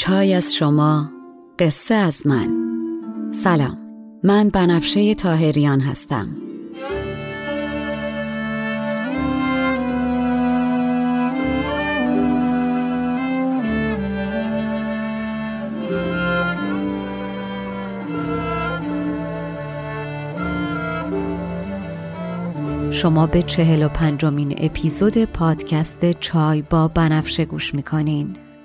چای از شما قصه از من. سلام من بنفشه تاهریان هستم. شما به چهل و پنجمین اپیزود پادکست چای با بنفشه گوش می‌کنین.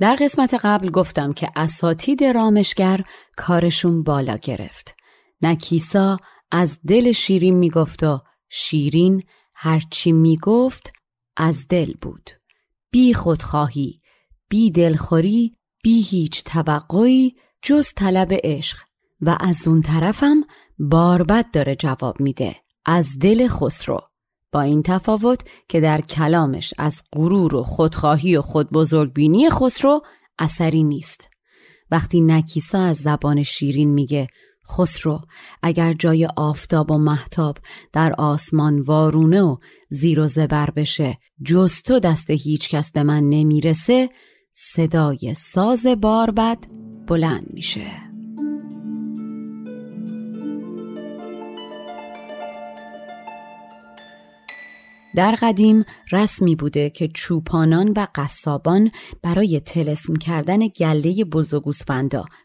در قسمت قبل گفتم که اساتید رامشگر کارشون بالا گرفت. نکیسا از دل شیرین می‌گفت و شیرین هرچی می‌گفت از دل بود. بی خودخواهی، بی دلخوری، بی هیچ توقعی جز طلب عشق و از اون طرفم باربد داره جواب میده از دل خسرو. با این تفاوت که در کلامش از غرور و خودخواهی و خودبزرگبینی خسرو اثری نیست. وقتی نکیسا از زبان شیرین میگه خسرو اگر جای آفتاب و محتاب در آسمان وارونه و زیر و زبر بشه جز تو دست هیچ کس به من نمی‌رسه صدای ساز باربد بلند میشه. در قدیم رسمی بوده که چوپانان و قصابان برای تلسم کردن گله بز و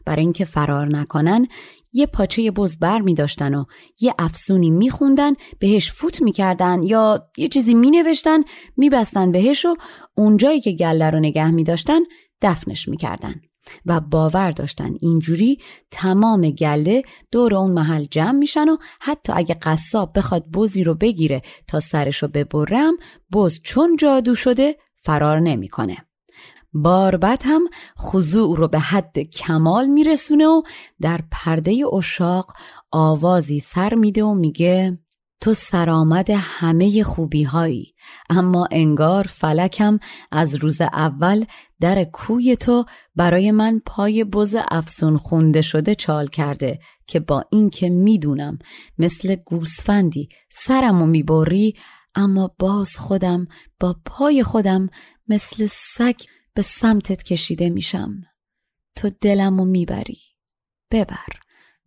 برای اینکه فرار نکنن یه پاچه بز بر می داشتن و یه افسونی می خوندن بهش فوت می کردن یا یه چیزی می نوشتن می بستن بهش و اونجایی که گله رو نگه می داشتن دفنش می کردن. و باور داشتن اینجوری تمام گله دور اون محل جمع میشن و حتی اگه قصاب بخواد بزی رو بگیره تا سرش رو ببرم بز چون جادو شده فرار نمی‌کنه. باربت هم خضوع رو به حد کمال میرسونه و در پرده اشاق آوازی سر میده و میگه تو سرآمد همه خوبی هایی اما انگار فلکم از روز اول در کوی تو برای من پای بز افسون خونده شده چال کرده که با اینکه می‌دونم مثل گوسفندی سرمو می‌بری اما باز خودم با پای خودم مثل سگ به سمتت کشیده میشم. تو دلمو می‌بری. ببر.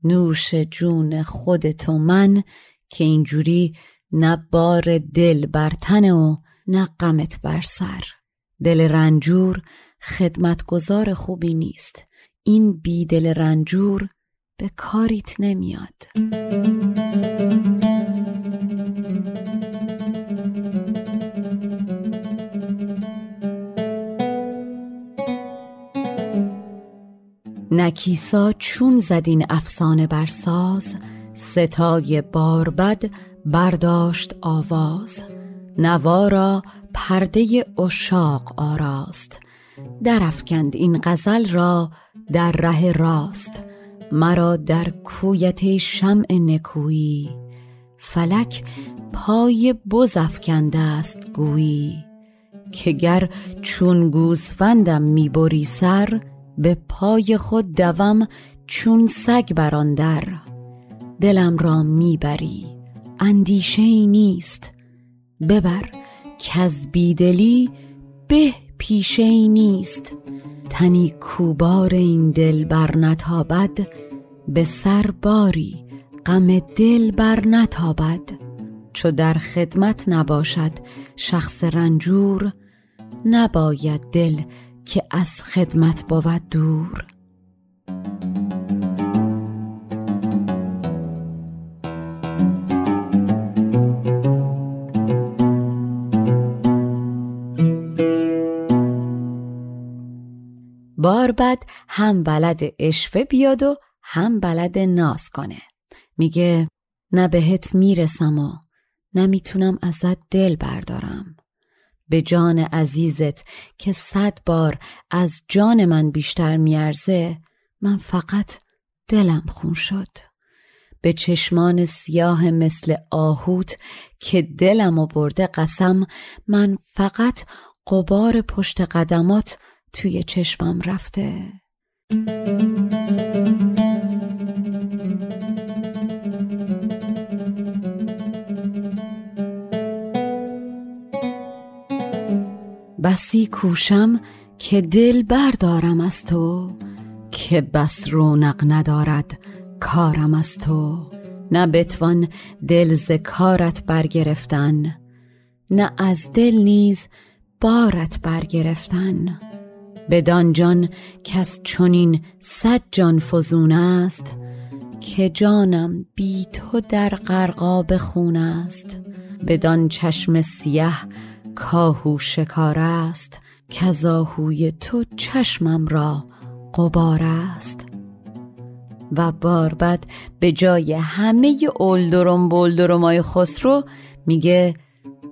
نوش جون خودتو من که اینجوری نه بار دل بر تنه و نه غمت بر سر. دل رنجور خدمتگزار خوبی نیست. این بی دل رنجور به کاریت نمیاد. نکیسا چون زدین افسانه برساز ستای باربد برداشت آواز نوارا پرده اشاق آراست. درفکند این غزل را در ره راست. مرا در کویت شمع نکویی. فلک پای بز افکنده است گویی. که گر چون گوسفندم می‌بری سر به پای خود دوم چون سگ بران در. دلم را می‌بری. اندیشه ای نیست. ببر کز بیدلی به پیشه ای نیست. تنی کوبار این دل بر نتابد به سر باری غم دل بر نتابد. چو در خدمت نباشد شخص رنجور نباید دل که از خدمت بود دور. باربد هم بلد اشفه بیاد و هم بلد ناز کنه. میگه نه بهت می‌رسم و نمی‌تونم ازت دل بردارم. به جان عزیزت که صد بار از جان من بیشتر میارزه من فقط دلم خون شد. به چشمان سیاه مثل آهوت که دلم و برده قسم من فقط قبار پشت قدمات توی چشمم رفته. بسی کوشم که دل بردارم از تو که بس رونق ندارد کارم از تو. نه بتوان دل ز کارت برگرفتن نه از دل نیز بارت برگرفتن. بدان جان کس چونین صد جان فزون است که جانم بی تو در غرقاب خون است. بدان چشم سیه کاهو شکار است کزاهوی تو چشمم را قبار است. و باربد به جای همه اولدرم بولدرمای خسرو میگه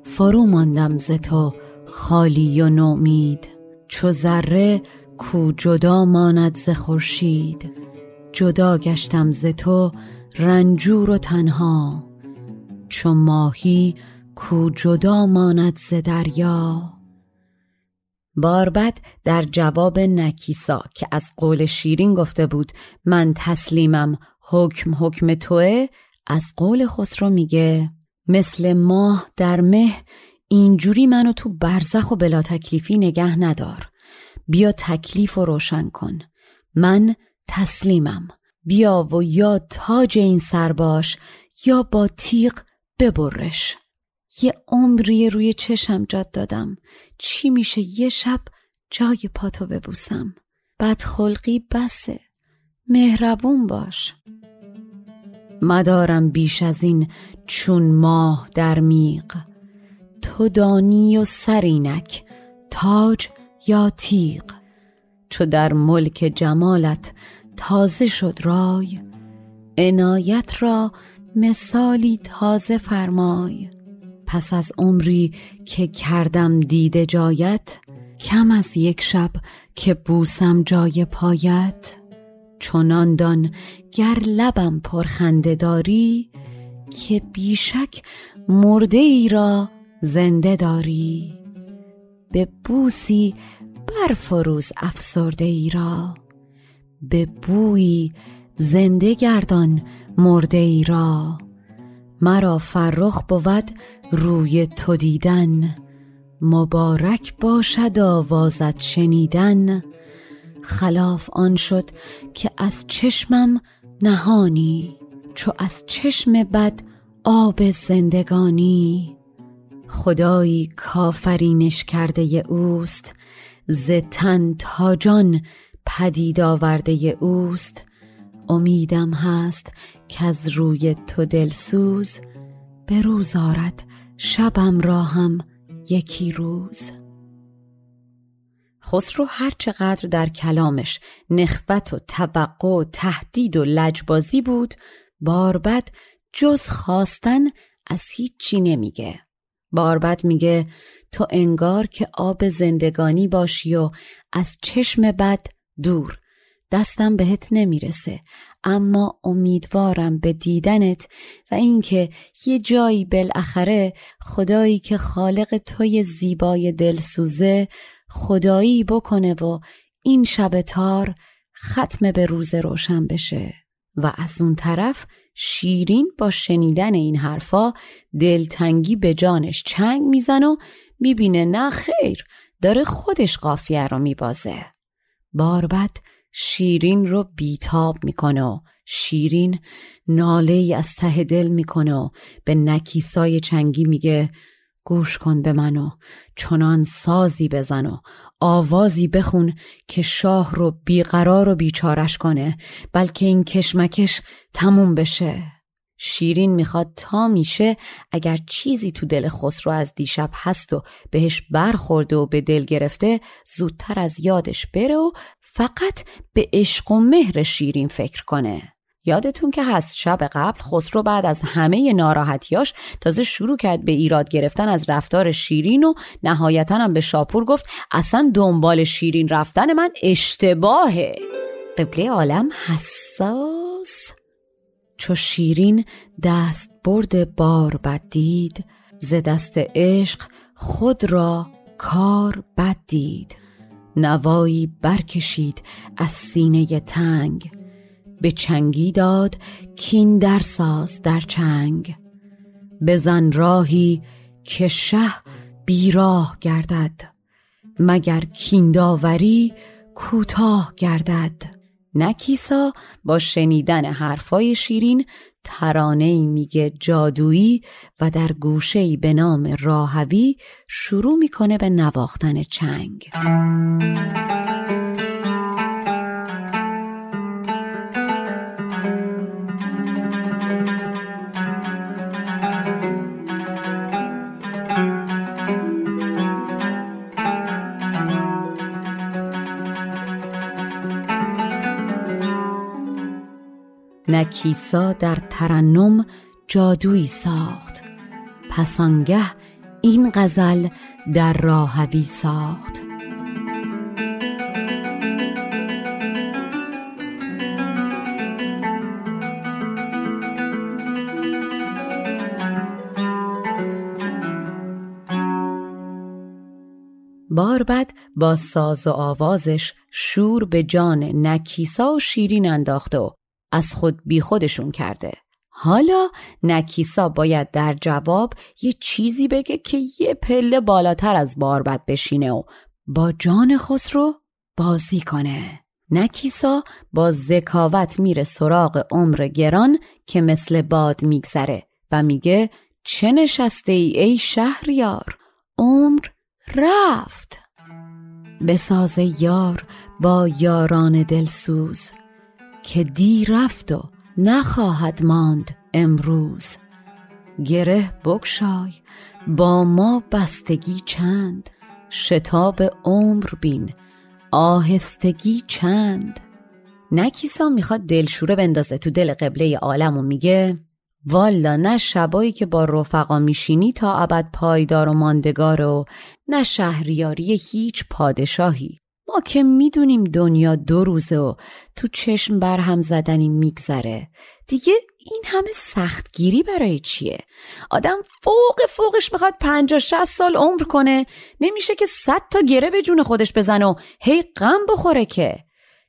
فرو ماندم ز تو خالی و نومید. چو ذره کو جدا ماند ز خورشید جدا گشتم ز تو رنجور و تنها. چو ماهی کو جدا ماند ز دریا. باربد در جواب نکیسا که از قول شیرین گفته بود من تسلیمم حکم حکم توه از قول خسرو میگه مثل ماه در مه اینجوری منو تو برزخ و بلا تکلیفی نگه ندار. بیا تکلیف و روشن کن. من تسلیمم. بیا و یا تاج این سر باش یا با تیغ ببرش. یه عمری روی چشم جاد دادم. چی میشه یه شب جای پاتو ببوسم؟ بدخلقی بسه. مهربون باش. مدارم بیش از این چون ماه در میغ. تو دانی و سرینک تاج یا تیغ؟ چو در ملک جمالت تازه شد رای عنایت را مثالی تازه فرمای. پس از عمری که کردم دیده جایت کم از یک شب که بوسم جای پایت. چنان دان گر لبم پرخنده داری که بیشک مرده ای را زنده داری؟ به بوسی برفروز افسرده ای را. به بویی زنده گردان مرده ای را. مرا فرخ بود روی تو دیدن. مبارک باشد آوازت شنیدن. خلاف آن شد که از چشمم نهانی چو از چشم بد آب زندگانی. خدایی کافرینش کرده اوست ز تن تا جان پدید آورده اوست. امیدم هست که از روی تو دلسوز به روز آرد شبم را هم یکی روز. خسرو هر چقدر در کلامش نخوت و توقع و تهدید و لجبازی بود باربد جز خواستن از هیچی نمیگه. باربد میگه تو انگار که آب زندگانی باشی و از چشم بد دور. دستم بهت نمی‌رسه اما امیدوارم به دیدنت و اینکه یه جایی بالاخره خدایی که خالق توی زیبای دلسوزه خدایی بکنه و این شب تار ختم به روز روشن بشه. و از اون طرف شیرین با شنیدن این حرفا دلتنگی به جانش چنگ میزن و می‌بینه نه خیر داره خودش قافیه رو میبازه. باربد شیرین رو بیتاب می‌کنه و شیرین ناله ای از ته دل می‌کنه و به نکیسای چنگی میگه گوش کن به منو چنان سازی بزن و آوازی بخون که شاه رو بیقرار و بیچارش کنه بلکه این کشمکش تموم بشه. شیرین می‌خواد تا میشه اگر چیزی تو دل خسرو از دیشب هست و بهش برخورده و به دل گرفته زودتر از یادش بره و فقط به عشق و مهر شیرین فکر کنه. یادتون که هست شب قبل خسرو بعد از همه ناراحتیاش تازه شروع کرد به ایراد گرفتن از رفتار شیرین و نهایتا هم به شاپور گفت اصلا دنبال شیرین رفتن من اشتباهه. قبله عالم حساس. چو شیرین دست برد بار بد دید ز دست عشق خود را کار بد دید. نوایی برکشید از سینه تنگ به چنگی داد کین در ساز در چنگ. بزن راهی که شه بیراه گردد مگر کینداوری کوتاه گردد. نکیسا با شنیدن حرفای شیرین ترانه میگه جادویی و در گوشه به نام راهوی شروع می‌کنه به نواختن چنگ. نکیسا در ترنم جادویی ساخت. پسانگه این غزل در راهوی ساخت. باربد با ساز و آوازش شور به جان نکیسا و شیرین انداخته و از خود بی خودشون کرده. حالا نکیسا باید در جواب یه چیزی بگه که یه پله بالاتر از باربد بشینه و با جان خسرو بازی کنه. نکیسا با ذکاوت میره سراغ عمر گران که مثل باد میگذره و میگه چه نشسته ای ای شهریار؟ عمر رفت. بساز یار با یاران دلسوز. که دی رفت و نخواهد ماند امروز. گره بکشای با ما بستگی چند. شتاب عمر بین آهستگی چند. نکیسا می‌خواد دلشوره بندازه تو دل قبله عالم و میگه والا نه شبایی که با رفقا میشینی تا ابد پایدار و ماندگار و نه شهریاری هیچ پادشاهی. ما که می‌دونیم دنیا دو روزه و تو چشم بر هم زدنی میگذره. دیگه این همه سختگیری برای چیه؟ آدم فوق فوقش می‌خواد پنجا شست سال عمر کنه. نمیشه که صد تا گره به جون خودش بزن و هی غم بخوره که.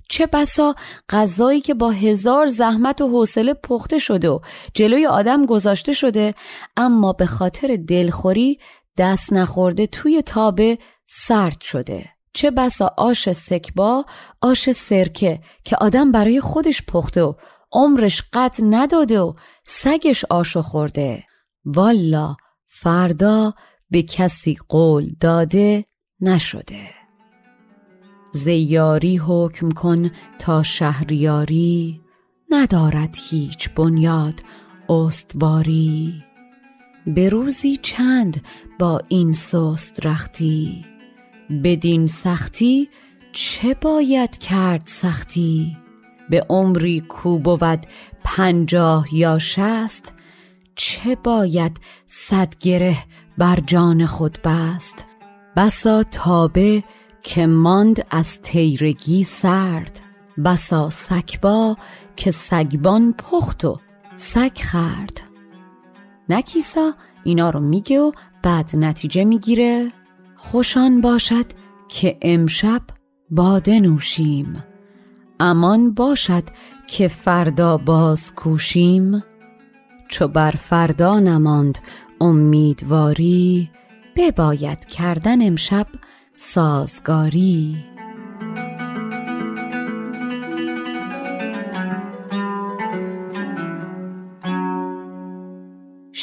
چه بسا غذایی که با هزار زحمت و حوصله پخته شده و جلوی آدم گذاشته شده اما به خاطر دلخوری دست نخورده توی تابه سرد شده. چه بسا آش سکبا آش سرکه که آدم برای خودش پخته و عمرش قط نداده و سگش آشو خورده. والا فردا به کسی قول داده نشده. زیاری حکم کن تا شهریاری ندارد هیچ بنیاد استواری. به روزی چند با این سست رختی؟ بدین سختی چه باید کرد سختی؟ به عمری کو بود پنجاه یا شست چه باید صد گره بر جان خود بست؟ بسا تابه که ماند از تیرگی سرد بسا سکبا که سگبان پخت و سگ خرد. نکیسا اینا رو میگه و بعد نتیجه می‌گیره. خوشان باشد که امشب باده نوشیم امان باشد که فردا باز کوشیم. چو بر فردا نماند امیدواری بباید کردن امشب سازگاری.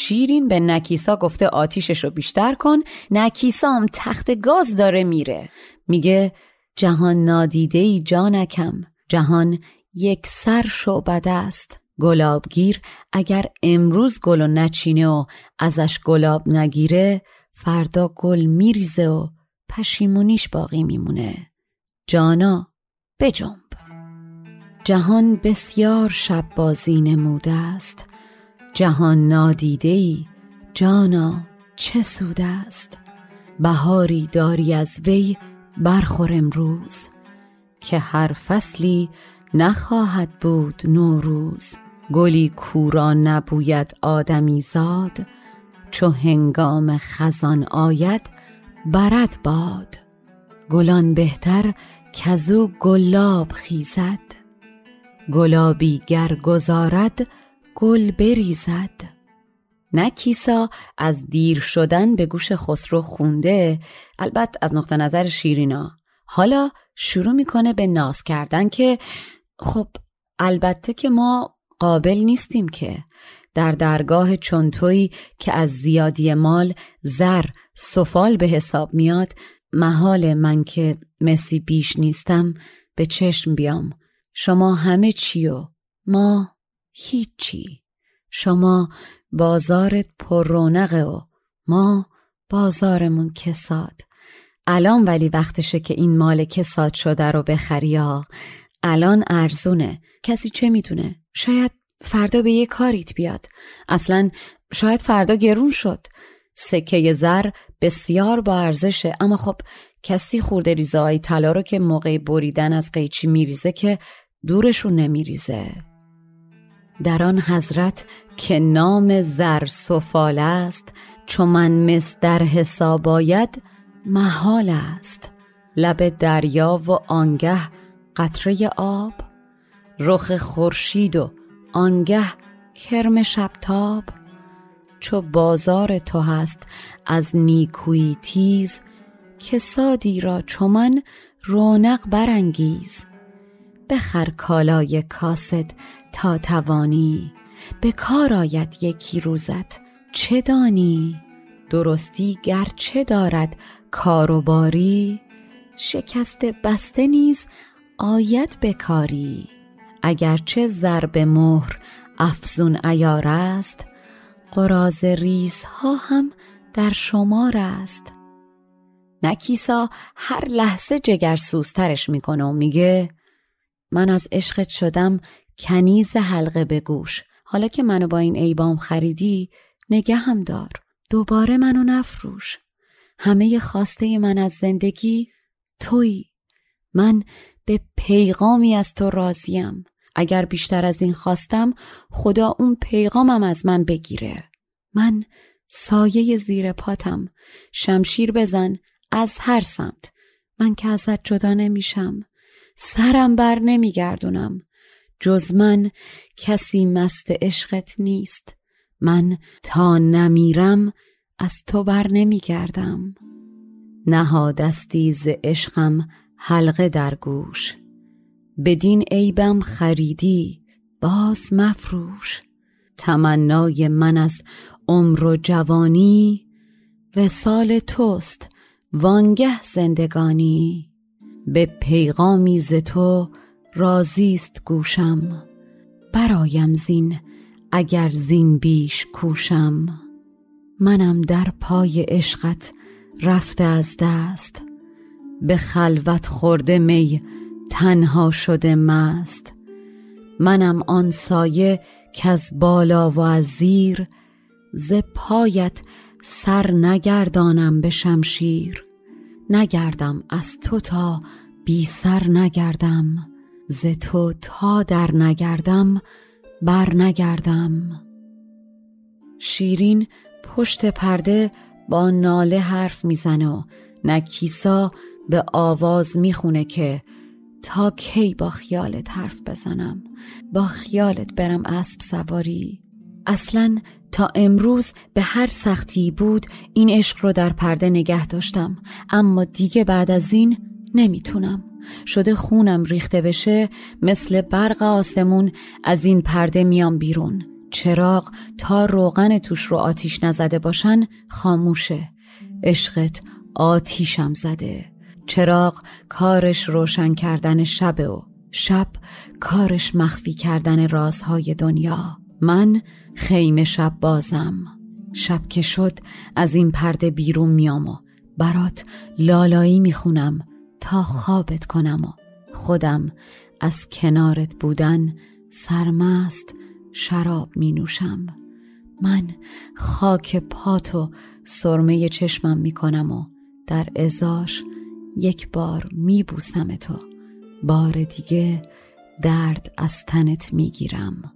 شیرین به نکیسا گفته آتیشش رو بیشتر کن. نکیسا هم تخت گاز داره میره. میگه جهان نادیده ای جانکم. جهان یک سر شعبده است. گلابگیر اگر امروز گل و نچینه و ازش گلاب نگیره فردا گل میریزه و پشیمونیش باقی میمونه. جانا بجنب. جهان بسیار شب بازی نموده است. جهان نادیده ای جانا چه سود است؟ بهاری داری از وی برخور امروز که هر فصلی نخواهد بود نوروز. گلی کورا نبوید آدمی زاد چو هنگام خزان آید برد باد. گلان بهتر کزو گلاب خیزد گلابی گر گذارد گل بریزد. نه کیسا از دیر شدن به گوش خسرو خونده البته از نقطه نظر شیرینا. حالا شروع می‌کنه به ناز کردن که خب البته که ما قابل نیستیم که. در درگاه چونتوی که از زیادی مال زر سفال به حساب میاد محال من که مسی بیش نیستم به چشم بیام. شما همه چی و ما هیچی. شما بازارت پر رونقه و ما بازارمون کساد. الان ولی وقتشه که این مال کساد شده رو بخری ها الان ارزونه. کسی چه می‌تونه شاید فردا به یه کاریت بیاد. اصلا شاید فردا گرون شد. سکه زر بسیار با ارزشه. اما خب کسی خورده ریزه های طلا رو که موقع بریدن از قیچی میریزه که دورشون نمیریزه. در آن حضرت که نام زر سفال است چون من مس در حساب آید محال است. لب دریا و آنگه قطره آب رخ خورشید و آنگه کرم شبتاب. چو بازار تو هست از نیکویی تیز که سادی را چو من رونق برانگیز. بخر کالای کاسد تا توانی. به کار آید یکی روزت. چه دانی؟ درستی گرچه دارد کاروباری شکست بسته نیز آید بکاری اگرچه ضرب مهر افزون ایار است قراز ریزها هم در شمار است. نکیسا هر لحظه جگر سوزترش می‌کنه و میگه من از عشقت شدم کنیز حلقه به گوش. حالا که منو با این ایبام خریدی نگه هم دار. دوباره منو نفروش. همه خواسته من از زندگی توی. من به پیغامی از تو راضیم. اگر بیشتر از این خواستم خدا اون پیغامم از من بگیره. من سایه زیر پاتم. شمشیر بزن از هر سمت. من که ازت جدا نمیشم. سرم بر نمیگردونم. جز من کسی مست عشقت نیست. من تا نمیرم از تو بر نمیگردم. نهادستی ز عشقم حلقه در گوش. بدین عیبم خریدی باز مفروش. تمنای من از عمر و جوانی وسال توست وانگه زندگانی. به پیغامی ز تو رازیست گوشم. برایم زین اگر زین بیش کوشم. منم در پای عشقت رفته از دست. به خلوت خورده می تنها شده مست. منم آن سایه که از بالا و از زیر. ز پایت سر نگردانم به شمشیر. نگردم از تو تا بی سر نگردم. ز تو تا در نگردم بر نگردم. شیرین پشت پرده با ناله حرف می‌زنه نکیسا به آواز می‌خونه که تا کی با خیالت حرف بزنم؟ با خیالت برم اسب سواری. اصلا تا امروز به هر سختی بود این عشق رو در پرده نگه داشتم اما دیگه بعد از این نمی‌تونم. شده خونم ریخته بشه مثل برق آسمون از این پرده میام بیرون. چراغ تا روغن توش رو آتیش نزده باشن خاموشه. عشقت آتیشم زده. چراغ کارش روشن کردن شب و شب کارش مخفی کردن رازهای دنیا. من خیمه شب بازم. شب که شد از این پرده بیرون میام و برات لالایی می‌خونم. تا خوابت کنم و خودم از کنارت بودن سرمست شراب می نوشم. من خاک پاتو سرمه چشمم می کنم و در ازاش یک بار می بوسم تو. بار دیگه درد از تنت می گیرم.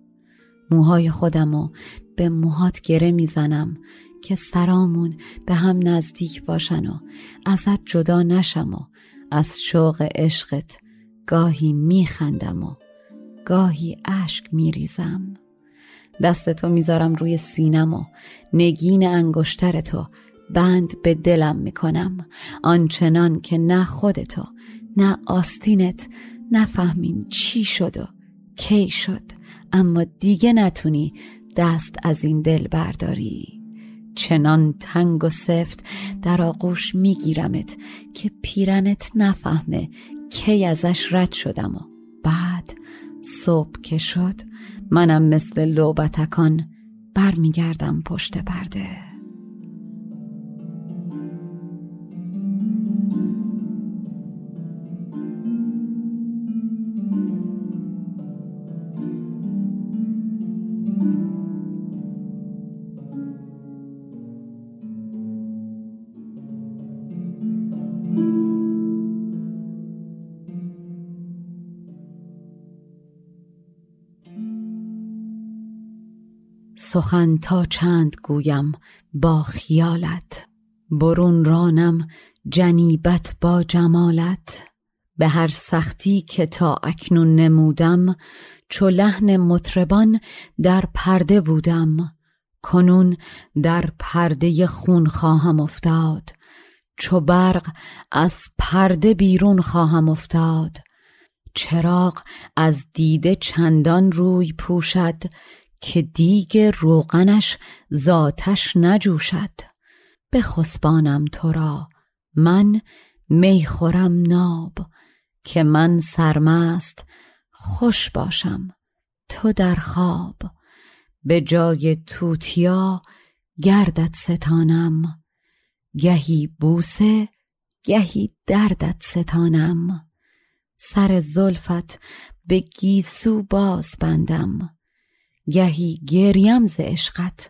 موهای خودمو به موهات گره می‌زنم که سرامون به هم نزدیک باشن و ازت جدا نشم و از شوق عشقت گاهی میخندم و گاهی اشک میریزم. دست تو می‌ذارم روی سینم و نگین انگشتر تو بند به دلم می‌کنم. آنچنان که نه خودتو نه آستینت نفهمیم چی شد و کی شد. اما دیگه نتونی دست از این دل برداری. چنان تنگ و سفت در آغوش میگیرمت که پیرنت نفهمه کی ازش رد شدم و بعد صبح که شد منم مثل لوبتکان برمیگردم پشت پرده. سخن تا چند گویم با خیالت؟ برون رانم جنیبت با جمالت؟ به هر سختی که تا اکنون نمودم چو لحن مطربان در پرده بودم. کنون در پرده خون خواهم افتاد. چو برق از پرده بیرون خواهم افتاد. چراغ از دیده چندان روی پوشد که دیگ روغنش ذاتش نجوشد. بخسبانم تو را من می خورم ناب که من سرمست خوش باشم تو در خواب. به جای توتیا گردت ستانم گهی بوسه گهی دردت ستانم. سر زلفت به گیسو باز بندم گهی گریم ز عشقت.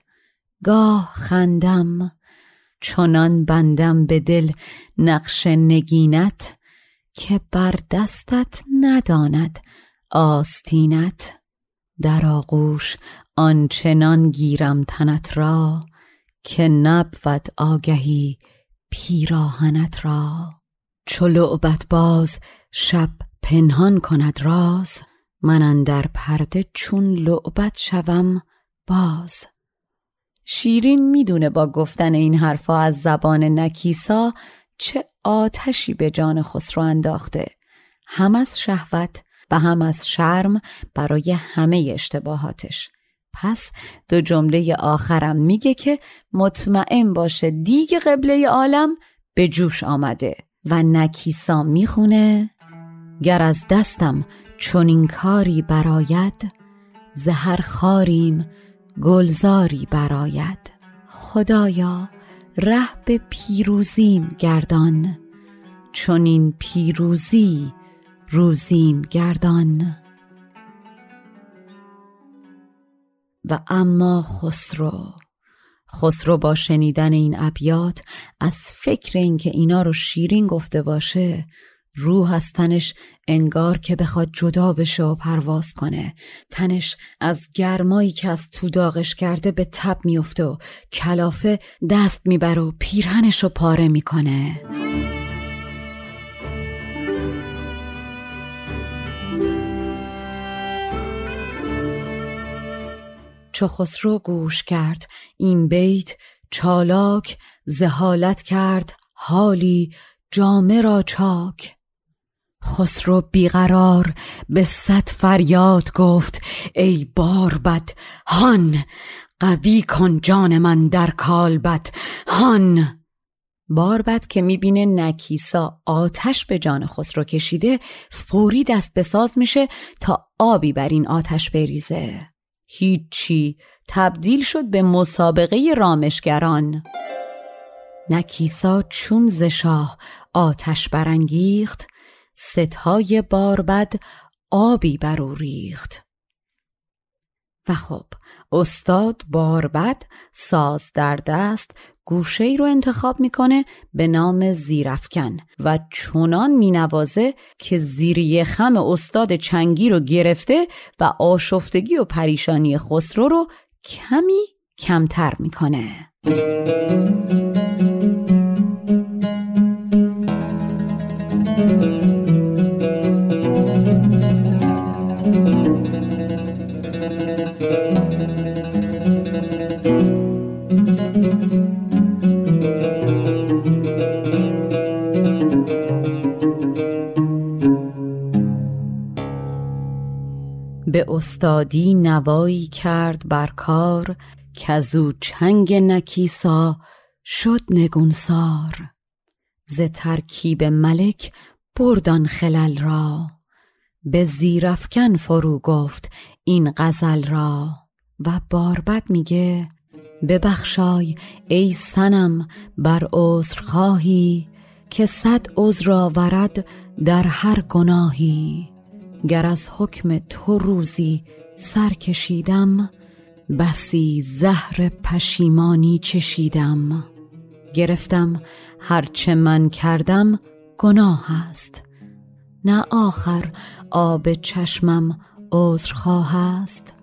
گاه خندم چنان بندم به دل نقش نگینت که بر دستت نداند آستینت. در آغوش آنچنان گیرم تنت را که نبود آگهی پیراهنت را. چو لعبت باز شب پنهان کند راز من در پرده چون لعبت شوم باز. شیرین می‌دونه با گفتن این حرفا از زبان نکیسا چه آتشی به جان خسرو انداخته. هم از شهوت و هم از شرم برای همه اشتباهاتش. پس دو جمله آخرم میگه که مطمئن باشه دیگ قبله عالم به جوش آمده و نکیسا می‌خونه گر از دستم چون این کاری براید زهر خاریم گلزاری براید خدایا ره به پیروزیم گردان چون این پیروزی روزیم گردان. و اما خسرو خسرو با شنیدن این ابیات از فکر اینکه اینا رو شیرین گفته باشه روح از تنش انگار که بخواد جدا بشه و پرواز کنه. تنش از گرمایی که از تو داغش کرده به تب میفته و کلافه دست می‌بره و پیرهنش رو پاره می‌کنه. چو خسرو گوش کرد. این بیت چالاک زهالت کرد حالی جامه را چاک. خسرو بیقرار به صد فریاد گفت ای بد هان! قوی کن جان من در کالبد هان! باربد که می‌بینه نکیسا آتش به جان خسرو کشیده فوری دست به ساز میشه تا آبی بر این آتش بریزه. هیچی تبدیل شد به مسابقه رامشگران. نکیسا چون ز شاه آتش برانگیخت ستای باربد آبی بر او ریخت. و خب استاد باربد ساز در دست گوشه ای رو انتخاب می‌کنه به نام زیرفکن و چونان مینوازه که زیری خم استاد چنگی رو گرفته و آشفتگی و پریشانی خسرو رو کمی کمتر می‌کنه. به استادی نوایی کرد بر کار کزو چنگ نکیسا شد نگونسار. ز ترکیب ملک بردان خلل را. به زیرفکن فرو گفت این غزل را. و باربد میگه ببخشای ای سنم بر عذر خواهی که صد عذر آورد در هر گناهی. گر از حکم تو روزی سر کشیدم بسی زهر پشیمانی چشیدم. گرفتم هرچه من کردم گناه است. نه آخر آب چشمم عذرخواه است.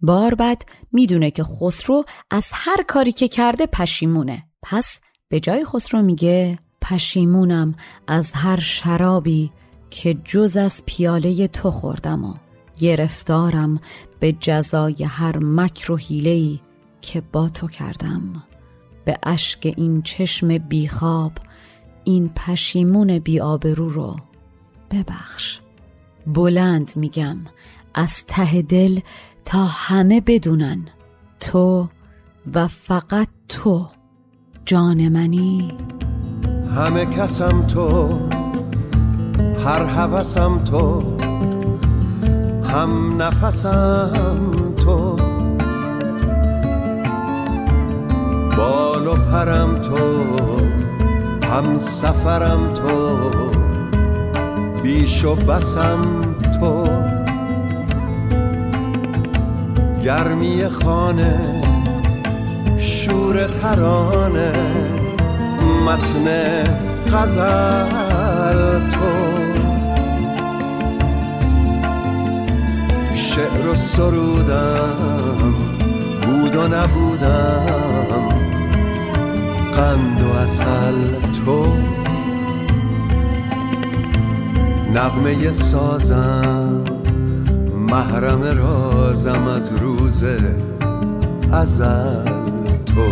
بار بعد می‌دونه که خسرو از هر کاری که کرده پشیمونه. پس به جای خسرو میگه پشیمونم از هر شرابی که جز از پیاله تو خوردم و گرفتارم به جزای هر مکر و حیله‌ای که با تو کردم. به اشک این چشم بیخواب این پشیمون بیابرو رو ببخش. بلند میگم از ته دل تا همه بدونن تو و فقط تو جان منی. همه کسم تو. هر هوسم تو هم نفسم تو. بال و پرم تو هم سفرم تو. بیش و بسم تو. گرمی خانه شور ترانه متن غزل تو. شعر و سرودم. بود و نبودم. قند و اصل تو. نغمه سازم. محرم رازم از روز ازل تو.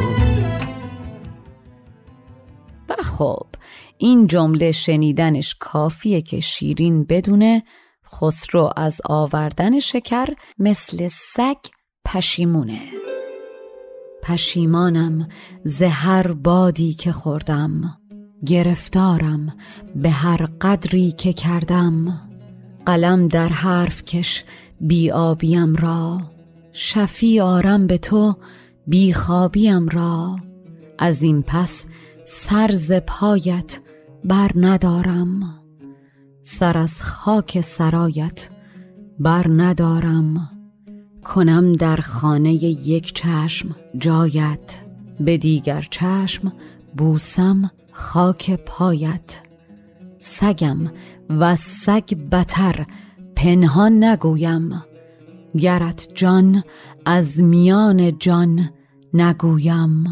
و خب این جمله شنیدنش کافیه که شیرین بدونه خسرو از آوردن شکر مثل سگ پشیمونه. پشیمانم زهر بادی که خوردم گرفتارم به هر قدری که کردم. قلم در حرف کش بی آبیم را شفی آرم به تو بی خوابیم را. از این پس سرز پایت بر ندارم. سر از خاک سرایت بر ندارم. کنم در خانه یک چشم جایت به دیگر چشم بوسم خاک پایت. سگم و سگ بتر پنهان نگویم. گرت جان از میان جان نگویم.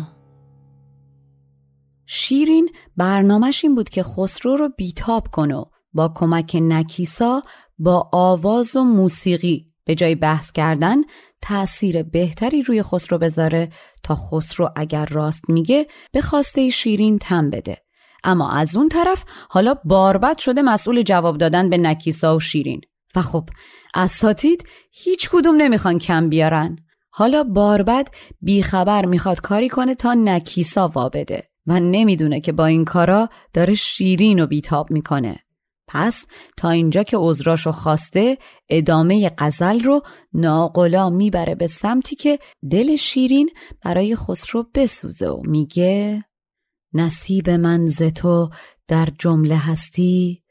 شیرین برنامهش این بود که خسرو رو بیتاب کنه با کمک نکیسا با آواز و موسیقی به جای بحث کردن تأثیر بهتری روی خسرو بذاره تا خسرو اگر راست میگه به خواسته شیرین تم بده. اما از اون طرف حالا باربد شده مسئول جواب دادن به نکیسا و شیرین. و خب اساتید هیچ کدوم نمی‌خوان کم بیارن. حالا باربد بیخبر می‌خواد کاری کنه تا نکیسا وابده و نمی‌دونه که با این کارا داره شیرین و بیتاب می‌کنه. پس تا اینجا که عذراشو خواسته ادامه قزل رو ناقلا می‌بره به سمتی که دل شیرین برای خسرو بسوزه و میگه نصیب من ز تو در جمله هستی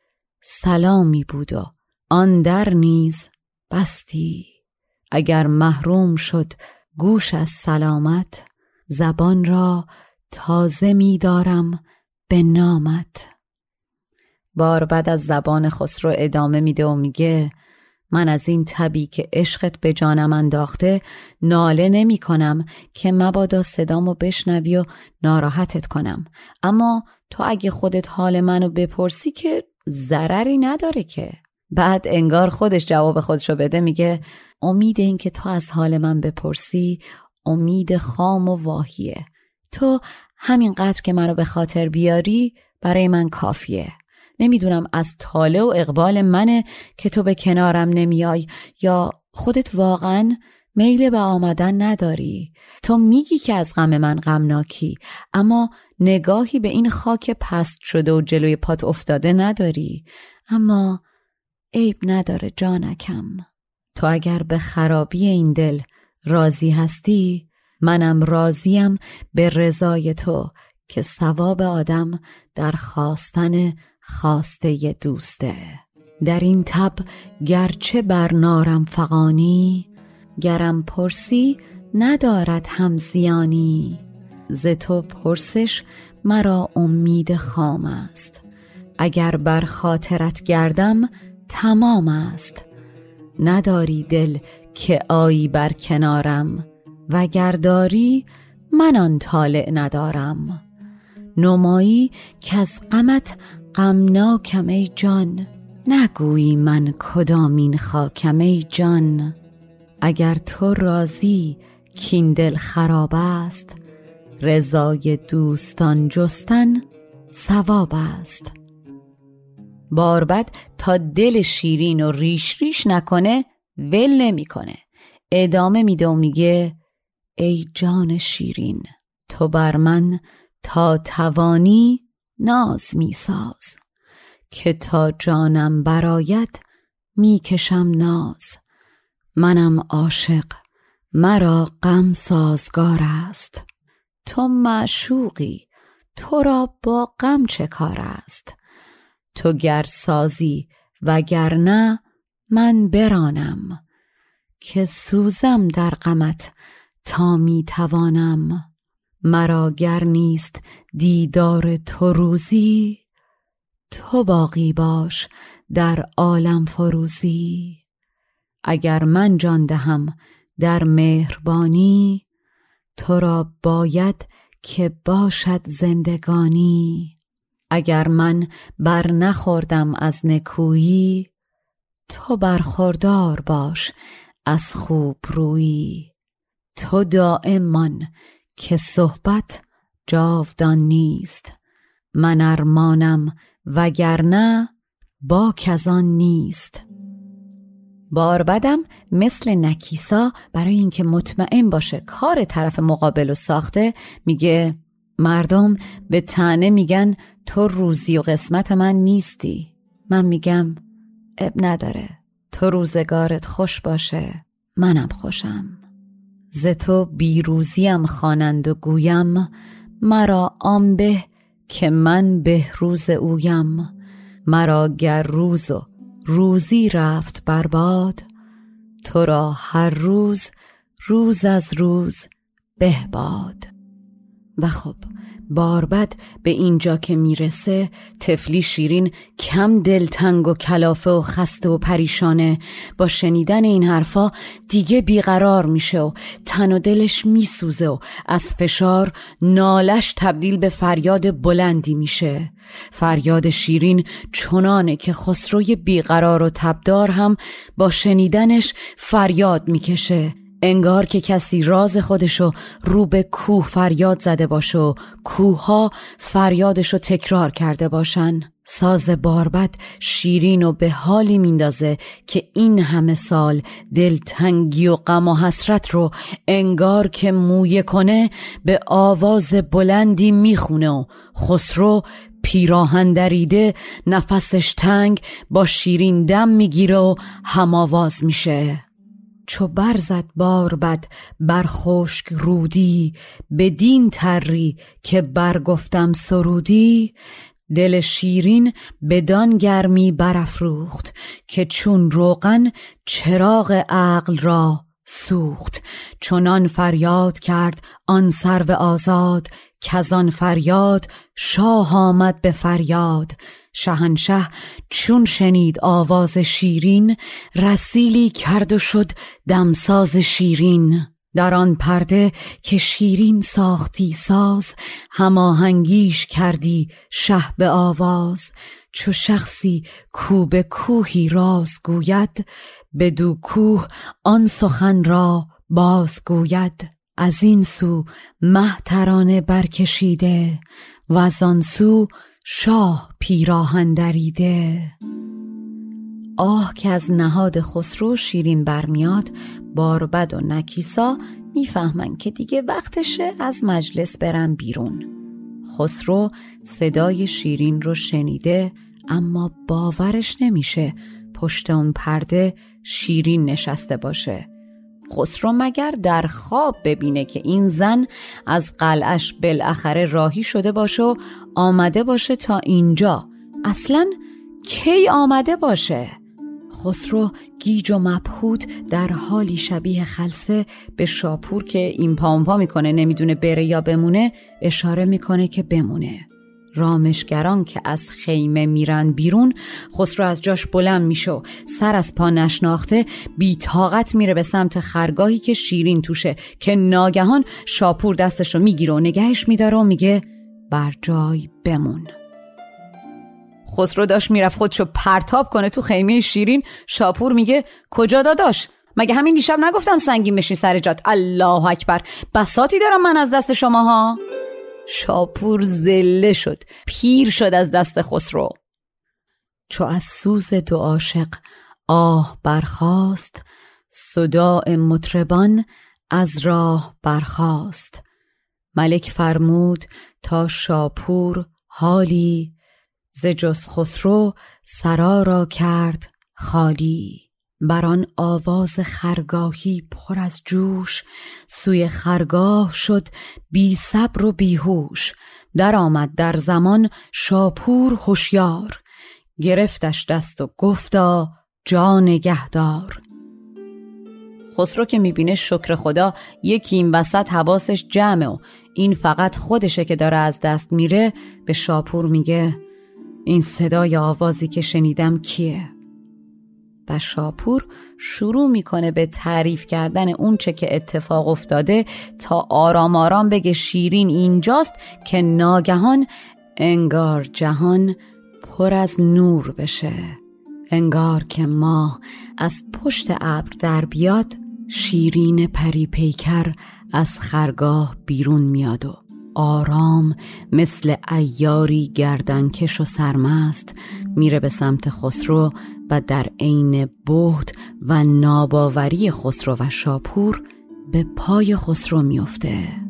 سلامی بود و آن در نیز بستی. اگر محروم شد گوش از سلامت زبان را تازه میدارم به نامت. بار بعد از زبان خسرو ادامه میده و میگه من از این تبی که عشقت به جانم انداخته ناله نمی کنم که مبادا صدامو بشنوی و ناراحتت کنم. اما تو اگه خودت حال منو بپرسی که ضرری نداره که. بعد انگار خودش جواب خودشو بده میگه امید این که تو از حال من بپرسی امید خام و واهیه. تو همینقدر که منو به خاطر بیاری برای من کافیه. نمی‌دونم از تاله و اقبال منه که تو به کنارم نمیای یا خودت واقعا میل به آمدن نداری. تو میگی که از غم من غمناکی اما نگاهی به این خاک پست شده و جلوی پات افتاده نداری. اما عیب نداره جانکم. تو اگر به خرابی این دل راضی هستی منم راضیم به رضای تو که ثواب آدم در خواستن خواسته دوسته. در این تب گرچه بر نارم فقانی گرم پرسی ندارد هم زیانی. ز تو پرسش مرا امید خام است. اگر بر خاطرت گردم تمام است. نداری دل که آیی بر کنارم و گرداری من آن طالع ندارم. نمایی که از غمت غمناکم ای جان. نگویی من کدامین خاکم ای جان. اگر تو راضی کین دل خراب است رضای دوستان جستن ثواب است. باربد تا دل شیرین و ریش ریش نکنه ول نمی‌کنه. ادامه میده و میگه ای جان شیرین تو بر من تا توانی ناز میساز که تا جانم برایت می‌کشم ناز. منم عاشق مرا غم سازگار است. تو معشوقی تو را با غم چه کار است؟ تو گر سازی گر نه من برانم. که سوزم در غمت تا می توانم. مرا گر نیست دیدار تو روزی تو باقی باش در عالم فروزی. اگر من جان دهم در مهربانی تو را باید که باشد زندگانی. اگر من بر نخوردم از نکویی تو برخوردار باش از خوب رویی. تو دائمان که صحبت جاودان نیست. من ارمانم وگرنه باک از آن نیست. باربدم مثل نکیسا برای اینکه مطمئن باشه کار طرف مقابل و ساخته میگه مردم به تنه میگن تو روزی و قسمت من نیستی. من میگم اب نداره. تو روزگارت خوش باشه. منم خوشم. ز تو بیروزیم خوانند و گویم مرا آن به که من به روز اویم. مرا گر روز و روزی رفت برباد تو را هر روز روز از روز بهباد و خب باربد به اینجا که می‌رسه تفلی شیرین کم دلتنگ و کلافه و خسته و پریشانه. با شنیدن این حرفا دیگه بیقرار میشه و تن و دلش میسوزه و از فشار نالش تبدیل به فریاد بلندی میشه. فریاد شیرین چنانه که خسروی بیقرار و تبدار هم با شنیدنش فریاد می‌کشه. انگار که کسی راز خودشو رو به کوه فریاد زده باشه و کوها فریادشو تکرار کرده باشن. ساز باربد شیرین و به حالی میندازه که این همه سال دلتنگی و غم و حسرت رو انگار که مویه کنه به آواز بلندی می‌خونه و خسرو پیراهن دریده نفسش تنگ با شیرین دم می‌گیره و هم آواز میشه. چو برزد بار بد بر خشک رودی بدین تری که برگفتم سرودی دل شیرین بدان گرمی برافروخت که چون روغن چراغ عقل را سوخت. چنان فریاد کرد آن سرو آزاد کزان فریاد شاه آمد به فریاد. شهنشه چون شنید آواز شیرین رسیلی کرد و شد دمساز شیرین. در آن پرده که شیرین ساختی ساز هماهنگیش کردی شه به آواز. چو شخصی کو به کوهی راز گوید دو کوه آن سخن را باز گوید. از این سو مه ترانه برکشیده و از آن سو شاه پیراهن دریده. آه که از نهاد خسرو شیرین برمیاد باربد و نکیسا می‌فهمن که دیگه وقتشه از مجلس برن بیرون. خسرو صدای شیرین رو شنیده اما باورش نمیشه پشت اون پرده شیرین نشسته باشه. خسرو مگر در خواب ببینه که این زن از قلعش بالاخره راهی شده باشه و آمده باشه تا اینجا. اصلا کی آمده باشه؟ خسرو گیج و مبهوت در حالی شبیه خلصه به شاپور که این پامپا می‌کنه نمی‌دونه بره یا بمونه اشاره می‌کنه که بمونه. رامشگران که از خیمه میرن بیرون خسرو از جاش بلند میشه سر از پا نشناخته بیتاقت میره به سمت خرگاهی که شیرین توشه که ناگهان شاپور دستشو می‌گیره و نگهش میداره و میگه بر جای بمون. خسرو داشت می‌رفت خودشو پرتاب کنه تو خیمه شیرین. شاپور میگه کجا داداش؟ مگه همین دیشب نگفتم سنگین بشین سر جات؟ الله اکبر. بساتی دارم من از دست شماها. شاپور زله شد. پیر شد از دست خسرو. چو از سوز دو عاشق آه برخاست صداع مطربان از راه برخاست. ملک فرمود تا شاپور حالی ز جز خسرو سرا را کرد خالی. بر آن آواز خرگاهی پر از جوش سوی خرگاه شد بی صبر و بیهوش در آمد در زمان شاپور هوشیار گرفتش دست و گفتا جا نگهدار خسرو که می‌بینه شکر خدا یکی این وسط حواسش جمعه و این فقط خودشه که داره از دست میره به شاپور میگه این صدای آوازی که شنیدم کیه؟ و شاپور شروع می‌کنه به تعریف کردن اونچه که اتفاق افتاده تا آرام آرام بگه شیرین اینجاست که ناگهان انگار جهان پر از نور بشه. انگار که ماه از پشت ابر در بیاد شیرین پری پیکر از خرگاه بیرون میاد و آرام مثل ایاری گردنکش و سرمست میره به سمت خسرو و در عین بهت و ناباوری خسرو و شاپور به پای خسرو میافته.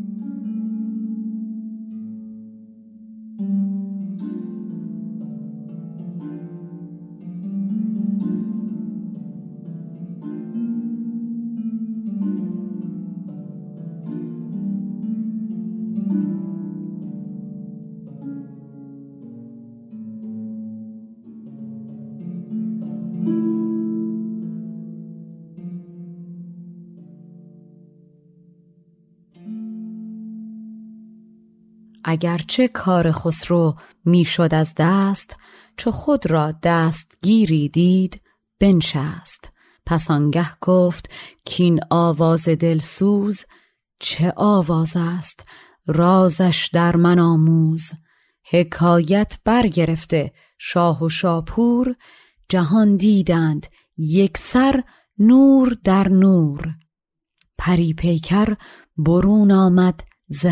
اگرچه کار خسرو می‌شد از دست چو خود را دستگیری دید بنشست. پس آنگه گفت کین آواز دلسوز چه آواز است؟ رازش در من آموز. حکایت برگرفته شاه و شاپور جهان دیدند یک سر نور در نور. پری پیکر برون آمد ز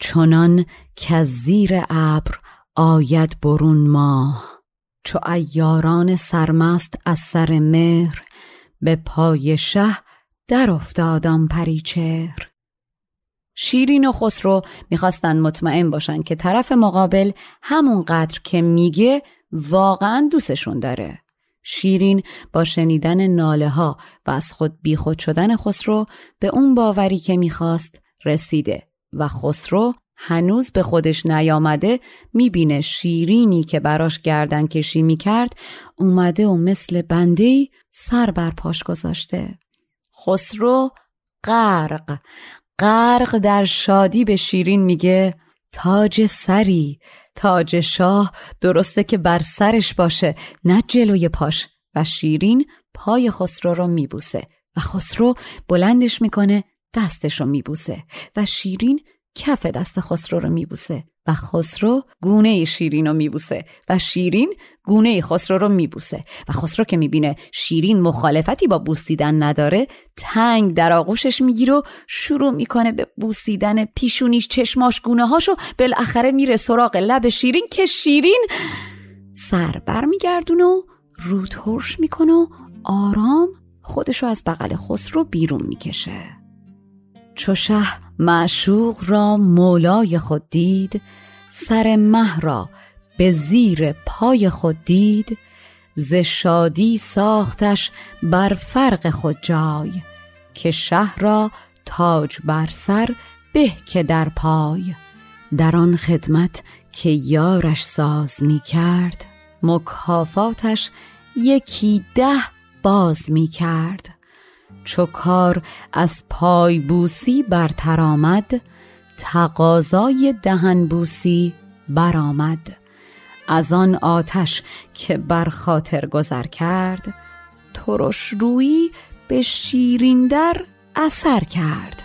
چنان که زیر ابر آید برون ماه. چو ایاران سرمست از سر مهر به پای شه در افتادم پریچهر شیرین و خسرو می‌خواستن مطمئن باشن که طرف مقابل همون قدر که میگه واقعا دوستشون داره. شیرین با شنیدن ناله ها و از خود بیخود شدن خسرو به اون باوری که می‌خواست رسیده. و خسرو هنوز به خودش نیامده می‌بینه شیرینی که براش گردن کشی می‌کرد اومده و مثل بنده سر بر پاش گذاشته. خسرو غرق. غرق در شادی به شیرین میگه تاج سری. تاج شاه درسته که بر سرش باشه نه جلوی پاش. و شیرین پای خسرو رو میبوسه. و خسرو بلندش می‌کنه دستش رو میبوسه و شیرین کف دست خسرو رو میبوسه و خسرو گونه شیرین رو میبوسه و شیرین گونه خسرو رو میبوسه و خسرو که می‌بینه شیرین مخالفتی با بوسیدن نداره تنگ در آغوشش می‌گیره و شروع می‌کنه به بوسیدن پیشونیش چشماش گونه هاشو بالاخره میره سراغ لب شیرین که شیرین سر بر میگردونه و رو ترش می‌کنه و آرام خودشو از بغل خسرو بیرون می‌کشه. چو شه معشوق را مولای خود دید سر مه را به زیر پای خود دید ز شادی ساختش بر فرق خود جای که شه را تاج بر سر به که در پای. در آن خدمت که یارش ساز می کرد مکافاتش یکی ده باز می کرد. چو کار از پای بوسی برتر آمد تقاضای دهن بوسی برآمد از آن آتش که بر خاطر گذر کرد ترش روی به شیرین در اثر کرد.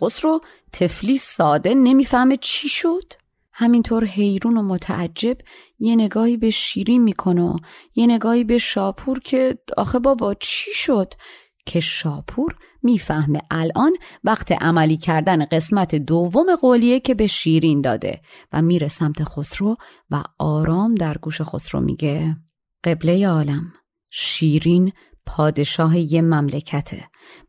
خسرو تفلی ساده نمی‌فهمه چی شد؟ همینطور حیرون و متعجب یه نگاهی به شیرین می‌کنه و یه نگاهی به شاپور که آخه بابا چی شد؟ که شاپور می‌فهمه الان وقت عملی کردن قسمت دوم قولیه که به شیرین داده و میره سمت خسرو و آرام در گوش خسرو میگه. قبله عالم. شیرین پادشاه یه مملکته.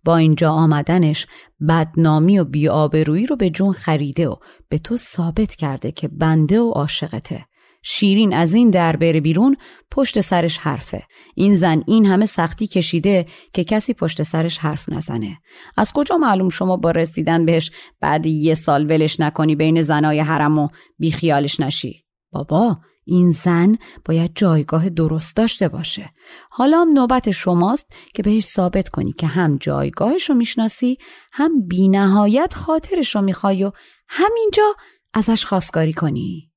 با اینجا آمدنش بدنامی و بیآبرویی رو به جون خریده و به تو ثابت کرده که بنده و عاشقته. شیرین از این در بره بیرون پشت سرش حرفه. این زن این همه سختی کشیده که کسی پشت سرش حرف نزنه. از کجا معلوم شما با رسیدن بهش بعد یه سال ولش نکنی بین زنای حرم و بیخیالش نشی؟ بابا این زن باید جایگاه درست داشته باشه. حالا هم نوبت شماست که بهش ثابت کنی که هم جایگاهش رو می‌شناسی هم بینهایت خاطرش رو می‌خوای و همینجا ازش خواستگاری کنی.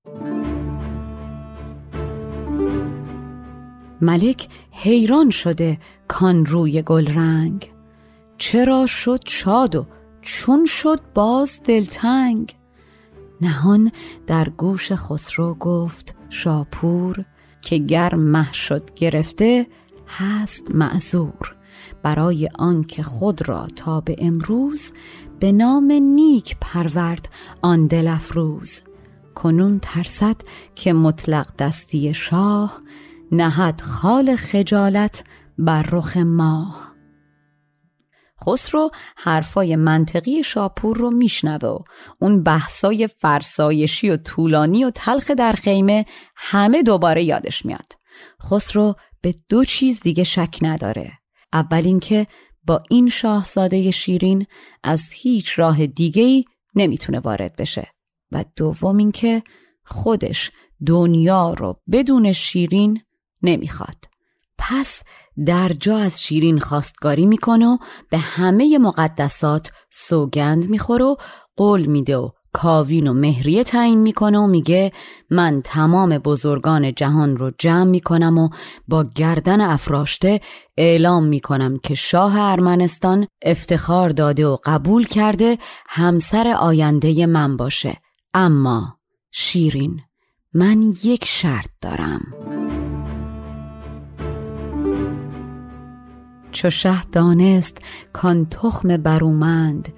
ملک حیران شده کان روی گل رنگ. چرا شد شاد و چون شد باز دلتنگ؟ نهان در گوش خسرو گفت شاپور که گر مه شد گرفته هست معذور. برای آنکه خود را تا به امروز به نام نیک پرورد آن دل افروز کنون ترسد که مطلق دستی شاه نهد خال خجالت بر رخ ماه. خسرو حرفای منطقی شاپور رو میشنوه و اون بحثای فرسایشی و طولانی و تلخ در خیمه همه دوباره یادش میاد. خسرو به دو چیز دیگه شک نداره. اول اینکه با این شاهزاده شیرین از هیچ راه دیگه ای نمی‌تونه وارد بشه. و دوم اینکه خودش دنیا رو بدون شیرین نمی‌خواد. پس در جا از شیرین خواستگاری می‌کنه و به همه مقدسات سوگند می‌خوره و قول میده و کاوین و مهریه تعیین می‌کنه و میگه من تمام بزرگان جهان رو جمع می‌کنم و با گردن افراشته اعلام می‌کنم که شاه ارمنستان افتخار داده و قبول کرده همسر آینده من باشه. اما شیرین من یک شرط دارم. چو شه دانست کان تخم برومند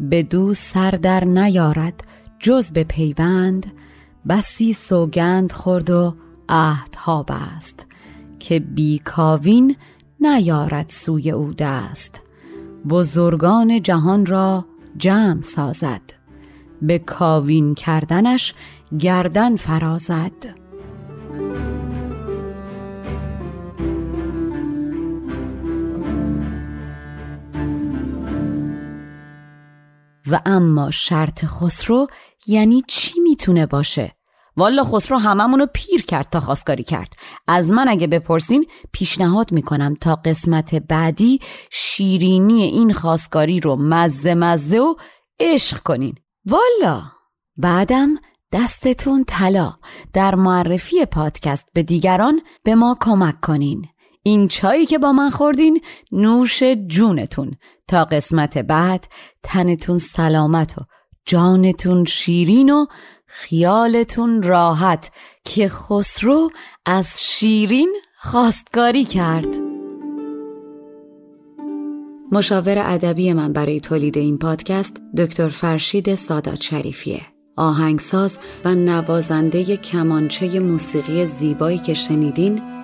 به دو سر در نیارد جز به پیوند. بسی سوگند خورد و عهدها بست که بیکاوین نیارد سوی او دست. بزرگان جهان را جمع سازد به کاوین کردنش گردن فرازد. و اما شرط خسرو یعنی چی می‌تونه باشه؟ والا خسرو هممونو پیر کرد تا خواستگاری کرد. از من اگه بپرسین پیشنهاد می‌کنم تا قسمت بعدی شیرینی این خواستگاری رو مزه مزه و عشق کنین. والا! بعدم دستتون طلا. در معرفی پادکست به دیگران به ما کمک کنین. این چایی که با من خوردین نوش جونتون. تا قسمت بعد تنتون سلامت و جانتون شیرین و خیالتون راحت که خسرو از شیرین خواستگاری کرد. مشاور ادبی من برای تولید این پادکست دکتر فرشید سادات شریفیه. آهنگساز و نوازنده کمانچه موسیقی زیبایی که شنیدین